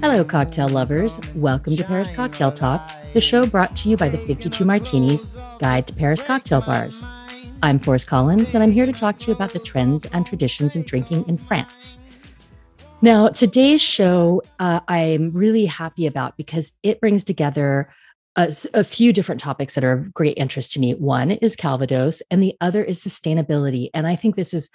Hello, cocktail lovers. Welcome to Paris Cocktail Talk, the show brought to you by the 52 Martinis Guide to Paris Cocktail Bars. I'm Forrest Collins, and I'm here to talk to you about the trends and traditions of drinking in France. Now, today's show, uh, I'm really happy about because it brings together a, a, few different topics that are of great interest to me. One is Calvados, and the other is sustainability. And I think this is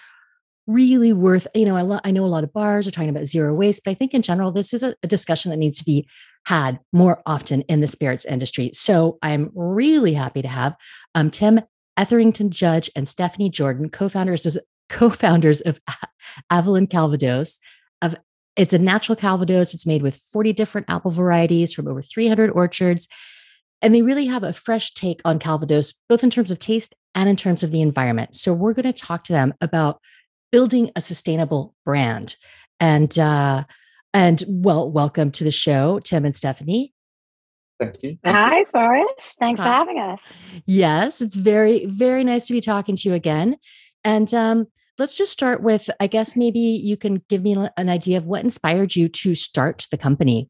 really worth, you know, I, lo- I know a lot of bars are talking about zero waste, but I think in general, this is a, a discussion that needs to be had more often in the spirits industry. So I'm really happy to have um, Tim Etherington Judge and Stephanie Jordan, co-founders co-founders of Avallen Calvados, of it's a natural Calvados. It's made with 40 different apple varieties from over 300 orchards. And they really have a fresh take on Calvados, both in terms of taste and in terms of the environment. So we're going to talk to them about building a sustainable brand. And uh, and well, welcome to the show, Tim and Stephanie. Thank you. Hi, Forrest. Thanks Hi. for having us. Yes, it's very, very nice to be talking to you again. And um, let's just start with i guess maybe you can give me an idea of what inspired you to start the company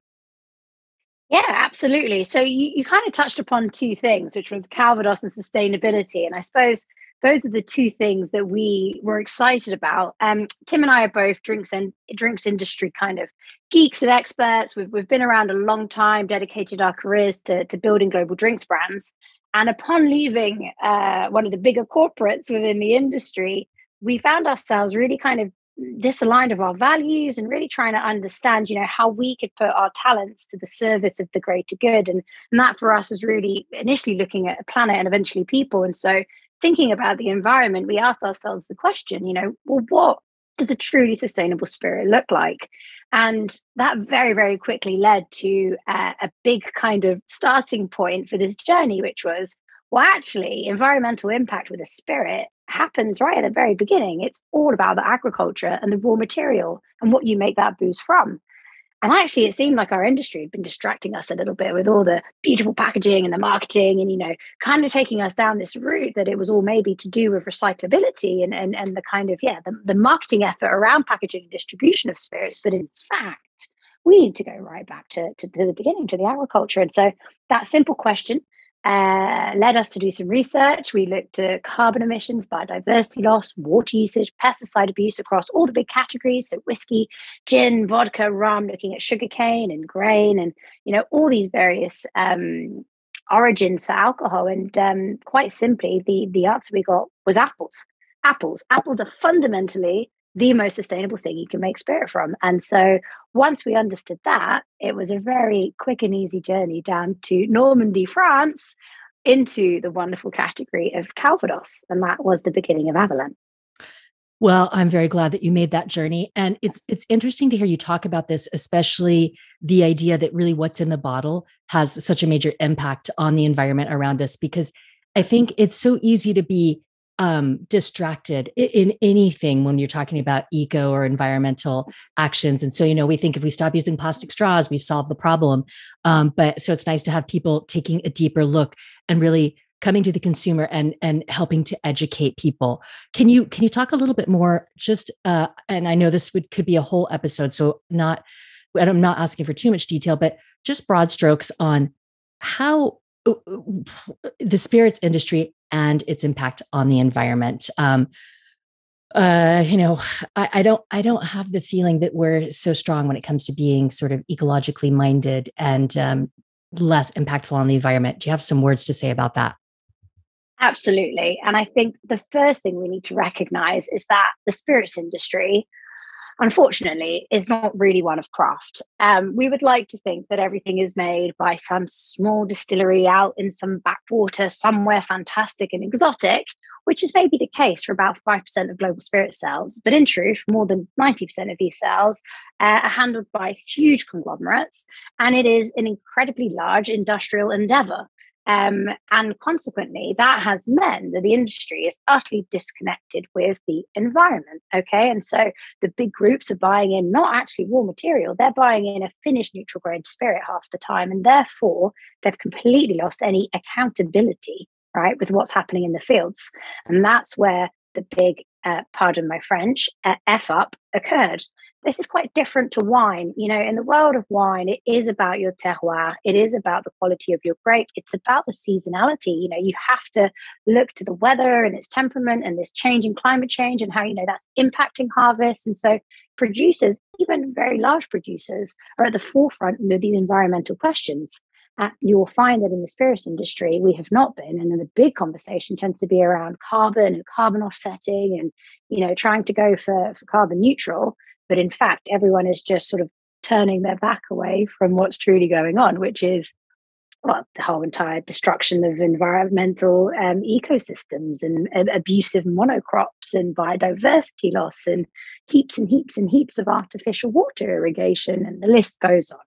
yeah absolutely so you, you kind of touched upon two things which was calvados and sustainability and i suppose those are the two things that we were excited about. Um, Tim and I are both drinks and drinks industry kind of geeks and experts. We've, we've been around a long time, dedicated our careers to, to building global drinks brands. And upon leaving uh, one of the bigger corporates within the industry, we found ourselves really kind of disaligned of our values and really trying to understand you know how we could put our talents to the service of the greater good and, and that for us was really initially looking at a planet and eventually people and so thinking about the environment we asked ourselves the question you know well what does a truly sustainable spirit look like and that very very quickly led to uh, a big kind of starting point for this journey which was well actually environmental impact with a spirit happens right at the very beginning. It's all about the agriculture and the raw material and what you make that booze from. And actually, it seemed like our industry had been distracting us a little bit with all the beautiful packaging and the marketing, and you know, kind of taking us down this route that it was all maybe to do with recyclability and and, and the kind of yeah, the, the marketing effort around packaging and distribution of spirits. But in fact, we need to go right back to, to, to the beginning, to the agriculture. And so that simple question uh, led us to do some research. We looked at carbon emissions, biodiversity loss, water usage, pesticide abuse across all the big categories. So whiskey, gin, vodka, rum, looking at sugarcane and grain and, you know, all these various um, origins for alcohol. And um, quite simply, the, the answer we got was apples. Apples. Apples are fundamentally the most sustainable thing you can make spirit from. And so once we understood that, it was a very quick and easy journey down to Normandy, France, into the wonderful category of Calvados. And that was the beginning of Avallen. Well, I'm very glad that you made that journey. And it's it's interesting to hear you talk about this, especially the idea that really what's in the bottle has such a major impact on the environment around us because I think it's so easy to be um, distracted in anything when you're talking about eco or environmental actions. And so, you know, we think if we stop using plastic straws, we've solved the problem. Um, but so it's nice to have people taking a deeper look and really coming to the consumer and and helping to educate people. Can you can you talk a little bit more? Just uh, and I know this would could be a whole episode, so not. And I'm not asking for too much detail, but just broad strokes on how the spirits industry and its impact on the environment. Um, uh, you know, I, I, don't, I don't have the feeling that we're so strong when it comes to being sort of ecologically minded and um, less impactful on the environment. Do you have some words to say about that? Absolutely. And I think the first thing we need to recognize is that the spirits industry unfortunately, is not really one of craft. Um, we would like to think that everything is made by some small distillery out in some backwater somewhere fantastic and exotic, which is maybe the case for about 5% of global spirit sales. But in truth, more than 90% of these sales uh, are handled by huge conglomerates, and it is an incredibly large industrial endeavor. Um, and consequently, that has meant that the industry is utterly disconnected with the environment. Okay. And so the big groups are buying in not actually raw material, they're buying in a finished neutral grade spirit half the time. And therefore, they've completely lost any accountability, right, with what's happening in the fields. And that's where the big, uh, pardon my French, uh, F up occurred. This is quite different to wine. You know, in the world of wine, it is about your terroir, it is about the quality of your grape, it's about the seasonality. You know, you have to look to the weather and its temperament and this change in climate change and how, you know, that's impacting harvests. And so producers, even very large producers, are at the forefront of these environmental questions. Uh, you will find that in the spirits industry, we have not been. And then the big conversation tends to be around carbon and carbon offsetting and, you know, trying to go for, for carbon neutral. But in fact, everyone is just sort of turning their back away from what's truly going on, which is well, the whole entire destruction of environmental um, ecosystems and uh, abusive monocrops and biodiversity loss and heaps and heaps and heaps of artificial water irrigation, and the list goes on.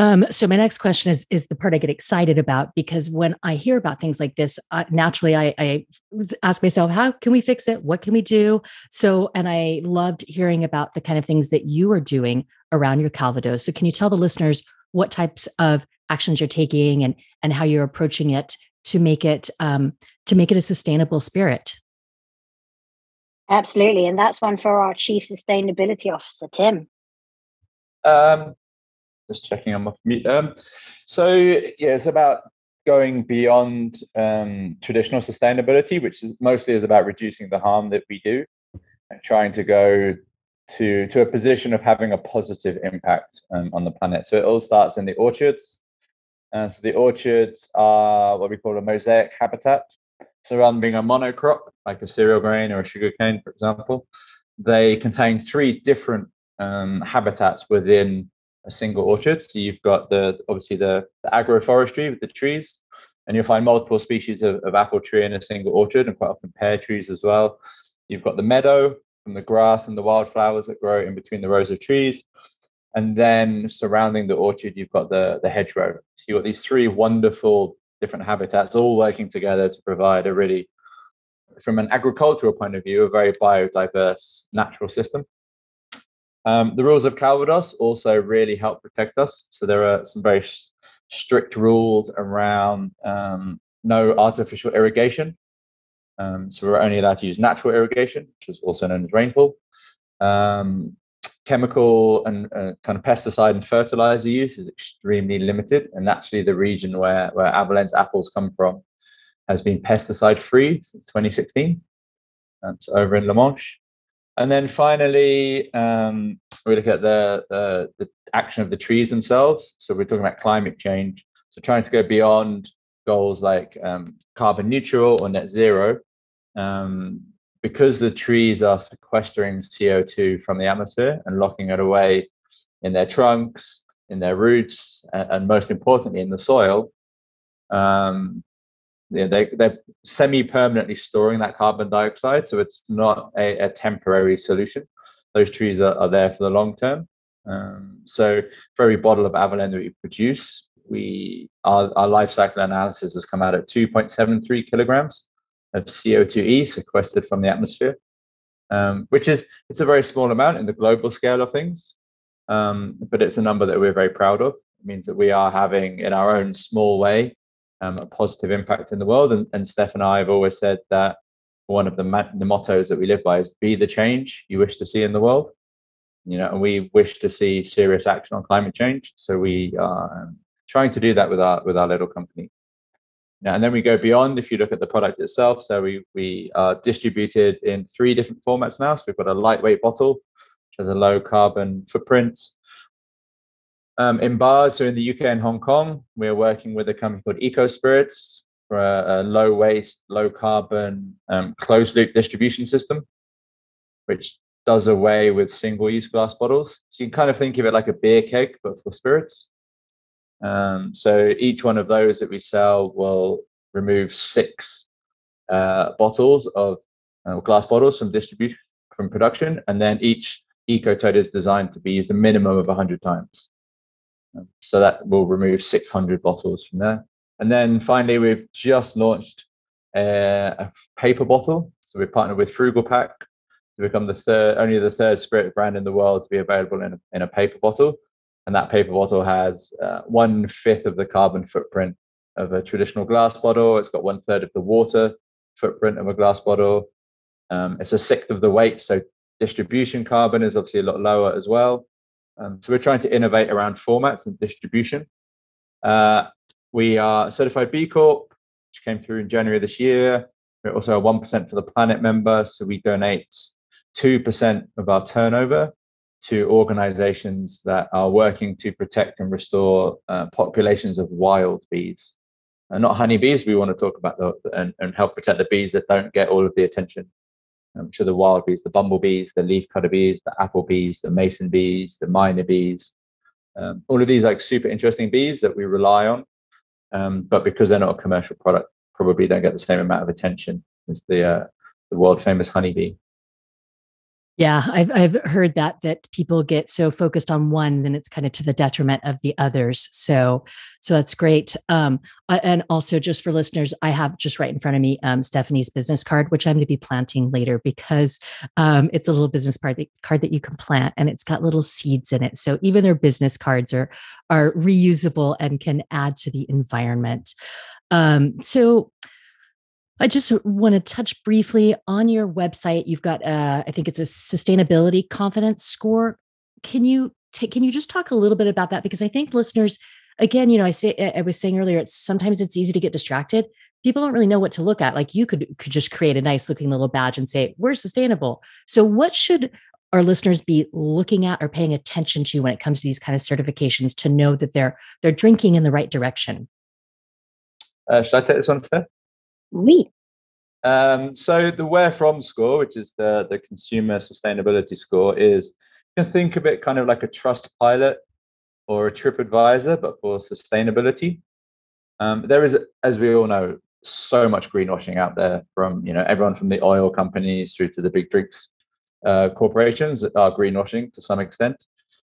Um, so my next question is is the part I get excited about because when I hear about things like this, uh, naturally I, I, ask myself, how can we fix it? What can we do? So, and I loved hearing about the kind of things that you are doing around your Calvados. So, can you tell the listeners what types of actions you're taking and and how you're approaching it to make it um, to make it a sustainable spirit? Absolutely, and that's one for our chief sustainability officer, Tim. Um, just checking I'm off mute. Um, so yeah, it's about going beyond um, traditional sustainability, which is mostly is about reducing the harm that we do, and trying to go to to a position of having a positive impact um, on the planet. So it all starts in the orchards. Uh, so the orchards are what we call a mosaic habitat. So rather than being a monocrop, like a cereal grain or a sugarcane, for example, they contain three different um, habitats within a single orchard. So you've got the obviously the, the agroforestry with the trees, and you'll find multiple species of, of apple tree in a single orchard, and quite often pear trees as well. You've got the meadow from the grass and the wildflowers that grow in between the rows of trees. And then surrounding the orchard, you've got the, the hedgerow. So you've got these three wonderful different habitats all working together to provide a really, from an agricultural point of view, a very biodiverse natural system. Um, the rules of Calvados also really help protect us. So there are some very strict rules around um, no artificial irrigation. Um, so we're only allowed to use natural irrigation, which is also known as rainfall. Um, chemical and uh, kind of pesticide and fertilizer use is extremely limited. And actually, the region where, where Avallen's apples come from has been pesticide free since 2016. Um, so over in La Manche. And then finally, um, we look at the, the, the action of the trees themselves. So we're talking about climate change. So trying to go beyond goals like um, carbon neutral or net zero, um, because the trees are sequestering CO2 from the atmosphere and locking it away in their trunks, in their roots, and, and most importantly in the soil. Um, yeah, they, they're semi-permanently storing that carbon dioxide, so it's not a, a temporary solution. Those trees are, are there for the long term. Um, so for every bottle of Avallen that we produce, we our, our life cycle analysis has come out at 2.73 kilograms of CO2e sequestered from the atmosphere, um, which is it's a very small amount in the global scale of things, um, but it's a number that we're very proud of. It means that we are having, in our own small way, um, a positive impact in the world. And, and Steph and I have always said that one of the, ma- the mottos that we live by is be the change you wish to see in the world. You know, and we wish to see serious action on climate change. So we are um, trying to do that with our with our little company. Now, and then we go beyond. If you look at the product itself, so we we are distributed in three different formats now. So we've got a lightweight bottle, which has a low carbon footprint. Um, in bars, so in the UK and Hong Kong, we're working with a company called Eco Spirits for a, a low waste, low carbon, um, closed loop distribution system, which does away with single use glass bottles. So you can kind of think of it like a beer keg, but for spirits. Um, so each one of those that we sell will remove six uh, bottles of uh, glass bottles from distribution from production, and then each eco tote is designed to be used a minimum of 100 times. Um, so that will remove 600 bottles from there. And then finally, we've just launched a, a paper bottle. So we've partnered with Frugalpac to become the third, only the third spirit brand in the world to be available in a, in a paper bottle. And that paper bottle has uh, one fifth of the carbon footprint of a traditional glass bottle. It's got one third of the water footprint of a glass bottle. Um, it's a sixth of the weight, so distribution carbon is obviously a lot lower as well. Um, so we're trying to innovate around formats and distribution. Uh, we are certified B Corp, which came through in January this year. We're also a 1% for the planet member. So we donate 2% of our turnover to organizations that are working to protect and restore uh, populations of wild bees. And not honeybees, we want to talk about the, and, and help protect the bees that don't get all of the attention which are the wild bees, the bumblebees, the leafcutter bees, the apple bees, the mason bees, the miner bees. Um, all of these like super interesting bees that we rely on, um, but because they're not a commercial product, probably don't get the same amount of attention as the uh, the world famous honeybee. Yeah, I've I've heard that that people get so focused on one, then it's kind of to the detriment of the others. So, so that's great. Um, and also just for listeners, I have just right in front of me um, Stephanie's business card, which I'm going to be planting later because um, it's a little business card that, card that you can plant, and it's got little seeds in it. So even their business cards are are reusable and can add to the environment. Um, so I just want to touch briefly on your website. You've got, uh, I think it's a sustainability confidence score. Can you take? Can you just talk a little bit about that? Because I think listeners, again, you know, I say I was saying earlier, it's sometimes it's easy to get distracted. People don't really know what to look at. Like you could could just create a nice looking little badge and say we're sustainable. So what should our listeners be looking at or paying attention to when it comes to these kind of certifications to know that they're they're drinking in the right direction? Uh, should I take this one, Steph? Oui. Um, so the Wherefrom score, which is the the consumer sustainability score, is you can think of it kind of like a trust pilot or a trip advisor, but for sustainability. Um, there is, as we all know, so much greenwashing out there from you know everyone from the oil companies through to the big drinks uh, corporations are greenwashing to some extent.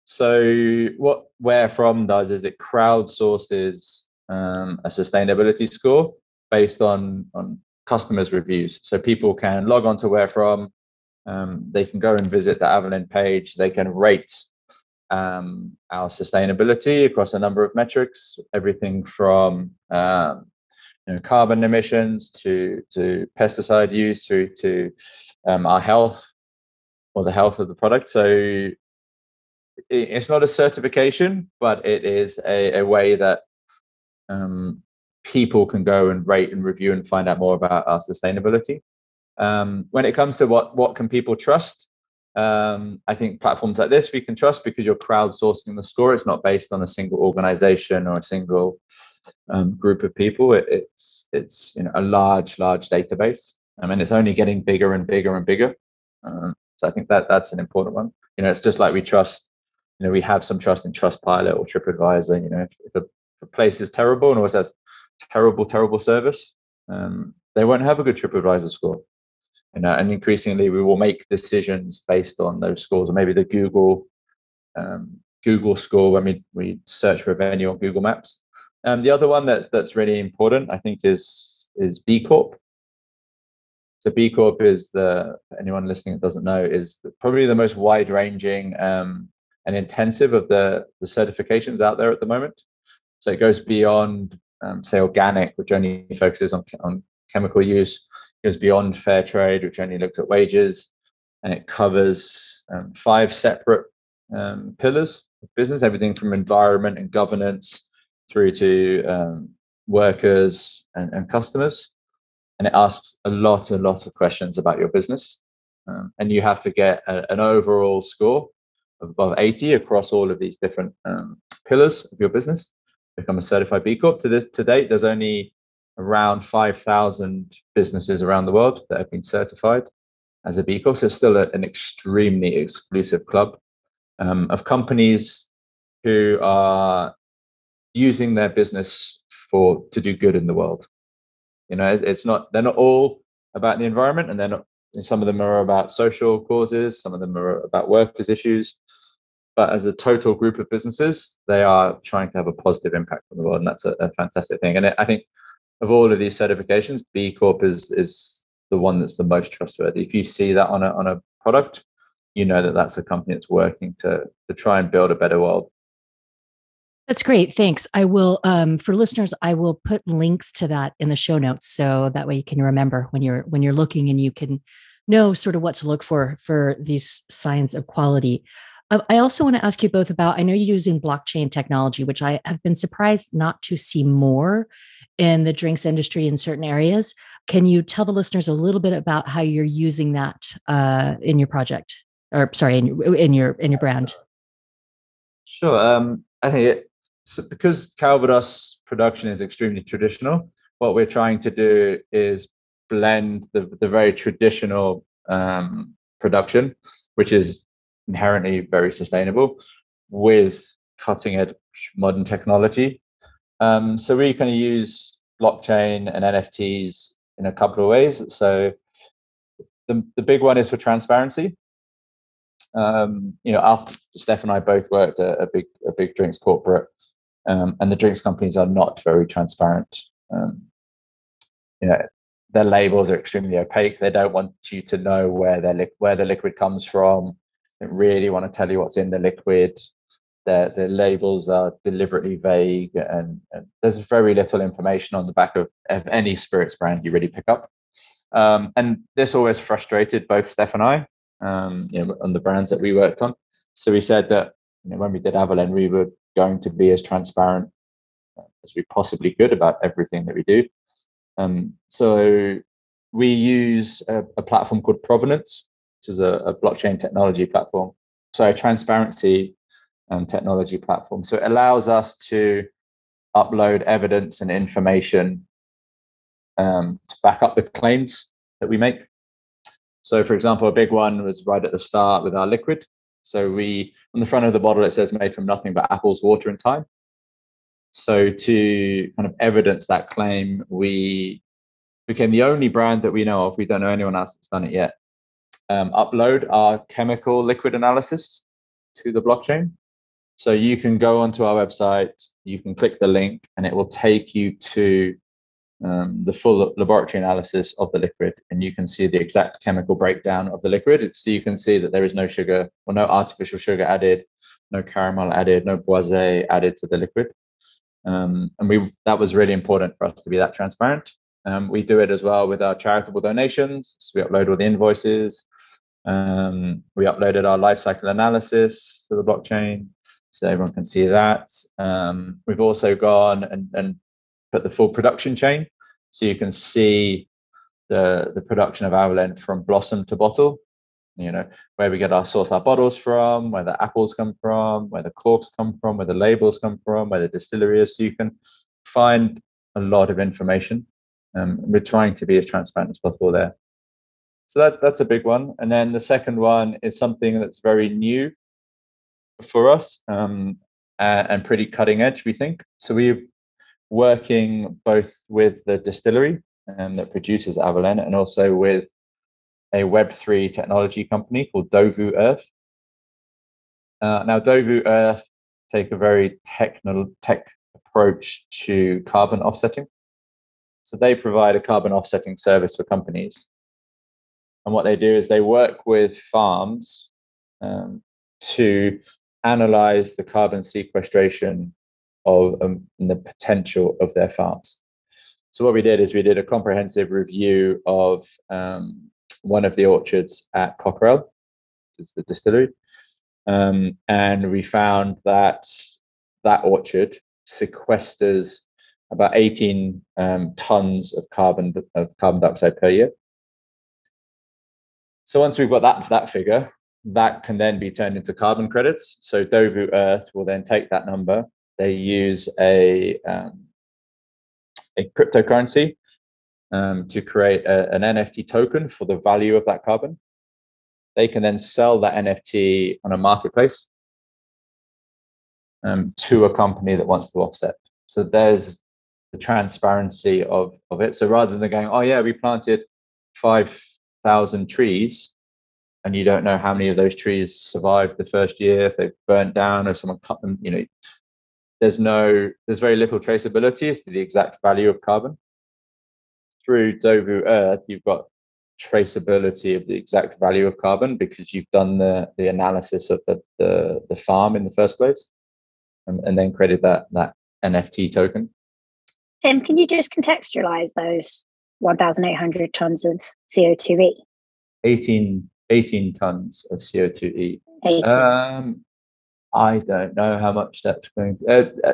So what Wherefrom does is it crowdsources um, a sustainability score based on on customers reviews. So people can log on to Wherefrom, um, they can go and visit the Avallen page, they can rate um, our sustainability across a number of metrics, everything from um, you know, carbon emissions to to pesticide use through to um, our health or the health of the product. So it's not a certification, but it is a, a way that um, people can go and rate and review and find out more about our sustainability. Um, when it comes to what what can people trust, um, I think platforms like this we can trust because you're crowdsourcing the score. It's not based on a single organization or a single um, group of people. It, it's it's you know a large large database. I mean, it's only getting bigger and bigger and bigger. Um, so I think that that's an important one. You know, it's just like we trust. You know, we have some trust in Trustpilot or TripAdvisor. You know, if, if, a, if a place is terrible and always has terrible, terrible service, um, they won't have a good TripAdvisor score. You know, and increasingly we will make decisions based on those scores, or maybe the Google um, Google score when we, we search for a venue on Google Maps. Um, the other one that's that's really important, I think, is is B Corp. So B Corp is the anyone listening that doesn't know is the, probably the most wide ranging um, and intensive of the the certifications out there at the moment. So it goes beyond um, say organic, which only focuses on, on chemical use, goes beyond fair trade, which only looks at wages, and it covers um, five separate um, pillars of business, everything from environment and governance through to um, workers and, and, customers. And it asks a lot, a lot of questions about your business. Um, and you have to get a, an overall score of above 80 across all of these different um, pillars of your business become a certified B Corp. To this to date, there's only around 5,000 businesses around the world that have been certified as a B Corp. So it's still a, an extremely exclusive club um, of companies who are using their business for to do good in the world. You know, it's not they're not all about the environment, and they're not. Some of them are about social causes. Some of them are about workers' issues but as a total group of businesses, they are trying to have a positive impact on the world, and that's a, a fantastic thing. And I think of all of these certifications, B Corp is is the one that's the most trustworthy. If you see that on a on a product, you know that that's a company that's working to to try and build a better world. That's great. Thanks. I will, um, for listeners, I will put links to that in the show notes, so that way you can remember when you're when you're looking and you can know sort of what to look for for these signs of quality. Uh, I also want to ask you both about I know you're using blockchain technology, which I have been surprised not to see more in the drinks industry in certain areas. Can you tell the listeners a little bit about how you're using that uh, in your project, or sorry, in, in your in your brand? Sure. Um, I think it, so because Calvados production is extremely traditional, what we're trying to do is blend the, the very traditional um, production, which is inherently very sustainable, with cutting edge modern technology. Um, so we kind of use blockchain and NFTs in a couple of ways. So the, the big one is for transparency. Um, you know, after Steph and I both worked at a big a big drinks corporate, um, and the drinks companies are not very transparent. Um, you know, their labels are extremely opaque. They don't want you to know where their li- where the liquid comes from. They really want to tell you what's in the liquid. Their the labels are deliberately vague, and, and, there's very little information on the back of, of any spirits brand you really pick up. Um, and this always frustrated both Steph and I, um, you know, on the brands that we worked on. So we said that you know, when we did Avallen, we were going to be as transparent as we possibly could about everything that we do. Um, so we use a, a, platform called Provenance, which is a, a, blockchain technology platform. So a transparency and technology platform. So it allows us to upload evidence and information um, to back up the claims that we make. So, for example, a big one was right at the start with our liquid. So we on the front of the bottle it says made from nothing but apples, water, and thyme. So to kind of evidence that claim, we became the only brand that we know of. We don't know anyone else that's done it yet. Um, upload our chemical liquid analysis to the blockchain. So you can go onto our website, you can click the link, and it will take you to um, the full laboratory analysis of the liquid, and you can see the exact chemical breakdown of the liquid. So you can see that there is no sugar or no artificial sugar added, no caramel added, no boisé added to the liquid. Um, and we that was really important for us to be that transparent. Um, we do it as well with our charitable donations. So we upload all the invoices. Um, we uploaded our life cycle analysis to the blockchain, so everyone can see that. Um, we've also gone and, and put the full production chain, so you can see the the production of Avallen from blossom to bottle. You know where we get our source our bottles from where the apples come from where the corks come from where the labels come from where the distillery is so you can find a lot of information. Um, we're trying to be as transparent as possible there so that that's a big one and then the second one is something that's very new for us um, and, pretty cutting edge we think so we're working both with the distillery um, that produces Avallen and also with a Web3 technology company called Dovu Earth. Uh, now, Dovu Earth take a very tech approach to carbon offsetting. So they provide a carbon offsetting service for companies. And what they do is they work with farms um, to analyze the carbon sequestration of um, the potential of their farms. So what we did is we did a comprehensive review of um, one of the orchards at Coquerel, it's the distillery, um, and we found that that orchard sequesters about 18 um, tons of carbon of carbon dioxide per year. So once we've got that that figure, that can then be turned into carbon credits. So Dovu Earth will then take that number. They use a um, a cryptocurrency um, to create a, an NFT token for the value of that carbon. They can then sell that NFT on a marketplace um, to a company that wants to offset. So there's the transparency of, of it. So rather than going, oh yeah, we planted 5,000 trees and you don't know how many of those trees survived the first year, if they've burnt down or someone cut them, you know, there's no, there's very little traceability as to the exact value of carbon through Dovu Earth, you've got traceability of the exact value of carbon because you've done the, the analysis of the, the, the farm in the first place and, and then created that, that NFT token. Tim, can you just contextualize those 1,800 tons of CO2e? 18, 18 tons of CO2e. Um, I don't know how much that's going to. Uh, uh,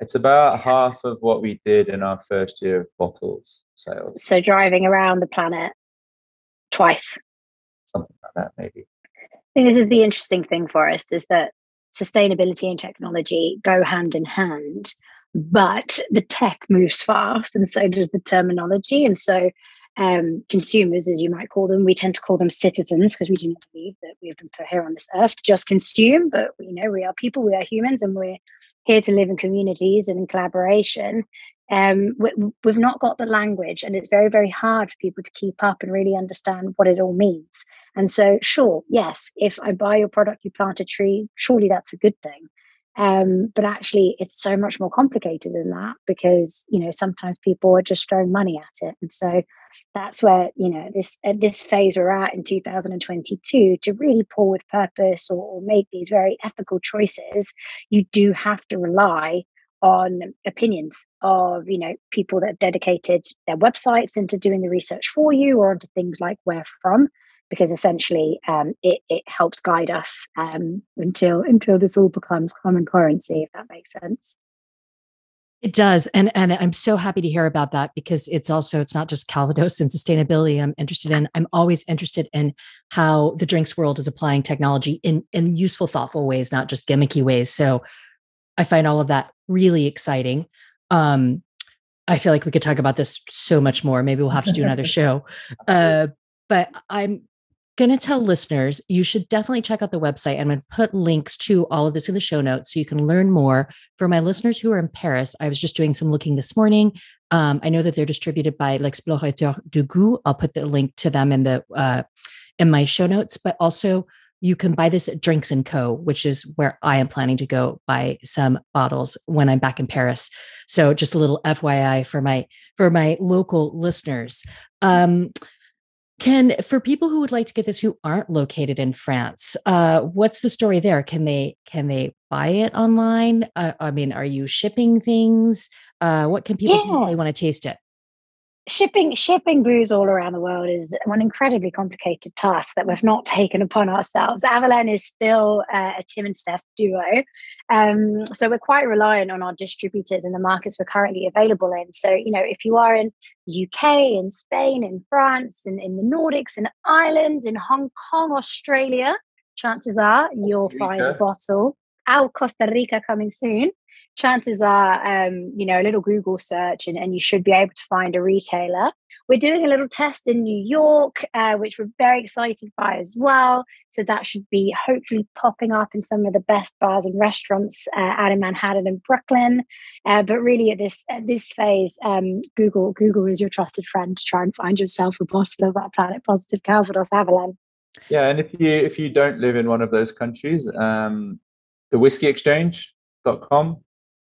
it's about half of what we did in our first year of bottles sales. So driving around the planet twice. Something like that, maybe. I think this is the interesting thing for us is that sustainability and technology go hand in hand, but the tech moves fast and so does the terminology. And so um, consumers, as you might call them, we tend to call them citizens because we do not believe that we have been put here on this earth to just consume, but you know, we are people, we are humans, and we're here to live in communities and in collaboration. Um, we, we've not got the language, and it's very, very hard for people to keep up and really understand what it all means. And so, sure, yes, if I buy your product, you plant a tree, surely that's a good thing. Um, but actually, it's so much more complicated than that because you know sometimes people are just throwing money at it, and so that's where you know this at this phase we're at in 2022 to really pull with purpose or, or make these very ethical choices. You do have to rely on opinions of you know people that have dedicated their websites into doing the research for you or onto things like where from because essentially um, it, it helps guide us um, until until this all becomes common currency, if that makes sense. It does, and and I'm so happy to hear about that because it's also it's not just Calvados and sustainability. I'm interested in. I'm always interested in how the drinks world is applying technology in in useful, thoughtful ways, not just gimmicky ways. So I find all of that really exciting. Um, I feel like we could talk about this so much more. Maybe we'll have to do another show. Uh, but I'm going to tell listeners you should definitely check out the website. I'm going to put links to all of this in the show notes so you can learn more. For my listeners who are in Paris, I was just doing some looking this morning. Um, I know that they're distributed by L'Explorateur du Goût. I'll put the link to them in the uh, in my show notes, but also you can buy this at Drinks and Co, which is where I am planning to go buy some bottles when I'm back in Paris. So just a little FYI for my for my local listeners. Um, can for people who would like to get this who aren't located in France, uh, what's the story there? Can they can they buy it online? Uh, I mean, are you shipping things? Uh, what can people yeah. do if they want to taste it? Shipping shipping booze all around the world is an incredibly complicated task that we've not taken upon ourselves. Avallen is still uh, a Tim and Steph duo, um, so we're quite reliant on our distributors in the markets we're currently available in. So you know, if you are in UK, in Spain, in France, in, in the Nordics, in Ireland, in Hong Kong, Australia, chances are you'll find a bottle. Out Costa Rica coming soon chances are, um, you know, a little Google search and, and you should be able to find a retailer. We're doing a little test in New York, uh, which we're very excited by as well. So that should be hopefully popping up in some of the best bars and restaurants uh, out in Manhattan and Brooklyn. Uh, but really, at this at this phase, um, Google Google is your trusted friend to try and find yourself a bottle of that Planet Positive Calvados Avallen. Yeah, and if you if you don't live in one of those countries, um, the whiskey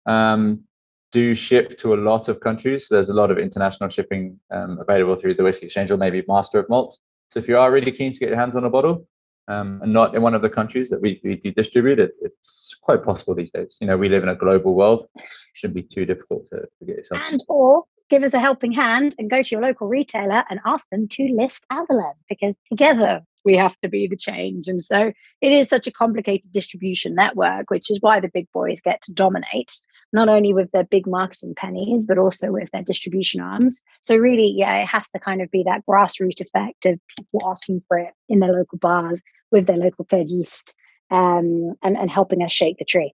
um, do ship to a lot of countries. So there's a lot of international shipping um, available through the Whisky Exchange or maybe Master of Malt. So if you are really keen to get your hands on a bottle um, and not in one of the countries that we, we distribute, it, it's quite possible these days. You know, we live in a global world. It shouldn't be too difficult to, to get yourself. And or give us a helping hand and go to your local retailer and ask them to list Avallen because together we have to be the change. And so it is such a complicated distribution network, which is why the big boys get to dominate, not only with their big marketing pennies, but also with their distribution arms. So really, yeah, it has to kind of be that grassroots effect of people asking for it in their local bars with their local caviste um, and, and helping us shake the tree.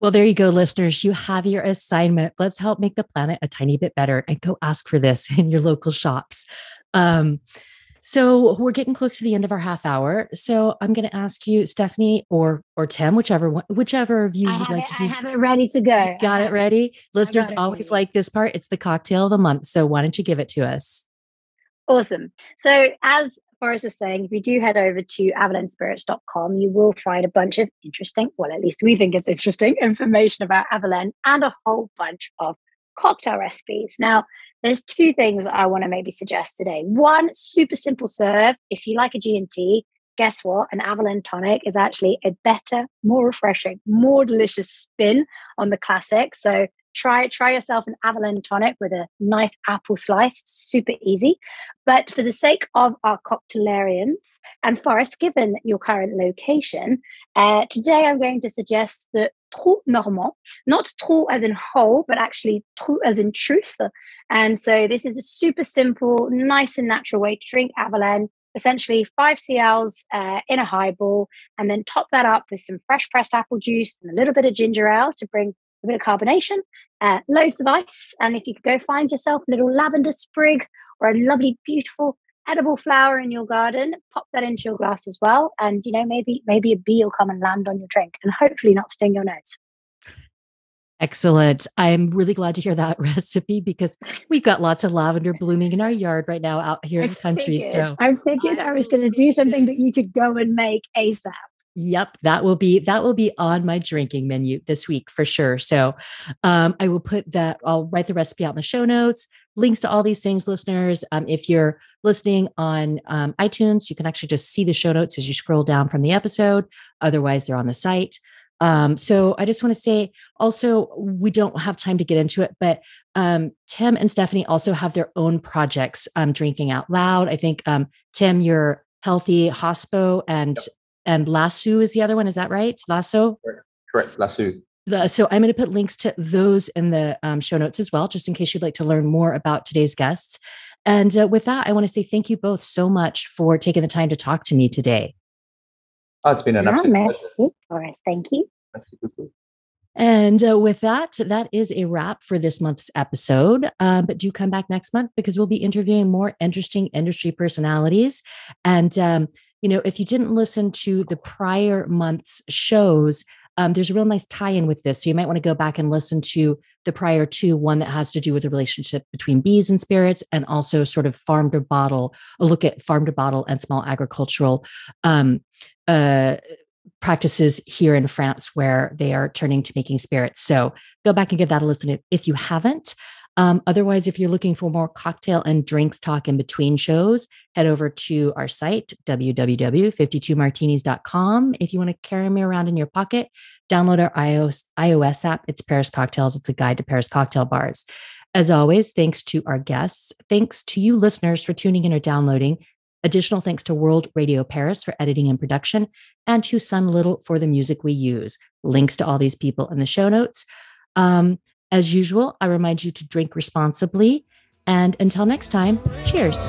Well, there you go, listeners. You have your assignment. Let's help make the planet a tiny bit better and go ask for this in your local shops. Um, so we're getting close to the end of our half hour. So I'm going to ask you, Stephanie or or Tim, whichever one, whichever of you would like it, to do. I have it ready to go. Got it ready. Listeners it always ready. like this part. It's the cocktail of the month. So why don't you give it to us? Awesome. So as Forrest was saying, if you do head over to avallenspirits.com, you will find a bunch of interesting, well, at least we think it's interesting information about Avallen and a whole bunch of cocktail recipes. Now, there's two things I want to maybe suggest today. One, super simple serve. If you like a G&T, guess what? An Avallen tonic is actually a better, more refreshing, more delicious spin on the classic. So try try yourself an Avallen tonic with a nice apple slice, super easy. But for the sake of our cocktailarians and Forrest, given your current location, uh, today I'm going to suggest the Trou Normand, not trou as in whole, but actually trou as in truth. And so this is a super simple, nice and natural way to drink Avallen essentially five CLs uh, in a highball, and then top that up with some fresh pressed apple juice and a little bit of ginger ale to bring a bit of carbonation, uh, loads of ice. And if you could go find yourself a little lavender sprig or a lovely, beautiful edible flower in your garden, pop that into your glass as well. And you know, maybe maybe a bee will come and land on your drink and hopefully not sting your nose. Excellent. I'm really glad to hear that recipe because we've got lots of lavender blooming in our yard right now out here in the country. Figured, so I figured I was going to do something that you could go and make ASAP. Yep, that will be that will be on my drinking menu this week for sure. So um, I will put that. I'll write the recipe out in the show notes. Links to all these things, listeners. Um, if you're listening on um, iTunes, you can actually just see the show notes as you scroll down from the episode. Otherwise, they're on the site. Um, so I just want to say also, we don't have time to get into it, but um, Tim and Stephanie also have their own projects, um, Drinking Out Loud. I think, um, Tim, you're Healthy Hospo and. And Lasso is the other one. Is that right? Lasso? Correct. Lasso. The, so I'm going to put links to those in the um, show notes as well, just in case you'd like to learn more about today's guests. And uh, with that, I want to say thank you both so much for taking the time to talk to me today. Oh, it's been an absolute merci, Forrest. Thank you. Merci beaucoup. And uh, with that, that is a wrap for this month's episode. Um, but do come back next month because we'll be interviewing more interesting industry personalities. And, um, you know, if you didn't listen to the prior month's shows, um, there's a real nice tie in with this. So you might want to go back and listen to the prior two one that has to do with the relationship between bees and spirits, and also sort of farm to bottle, a look at farm to bottle and small agricultural um, uh, practices here in France where they are turning to making spirits. So go back and give that a listen if you haven't. Um, otherwise, if you're looking for more cocktail and drinks talk in between shows, head over to our site, www.52martinis.com. If you want to carry me around in your pocket, download our iOS, iOS app. It's Paris Cocktails, it's a guide to Paris cocktail bars. As always, thanks to our guests. Thanks to you listeners for tuning in or downloading. Additional thanks to World Radio Paris for editing and production, and to Sun Little for the music we use. Links to all these people in the show notes. Um, as usual, I remind you to drink responsibly. And until next time, cheers.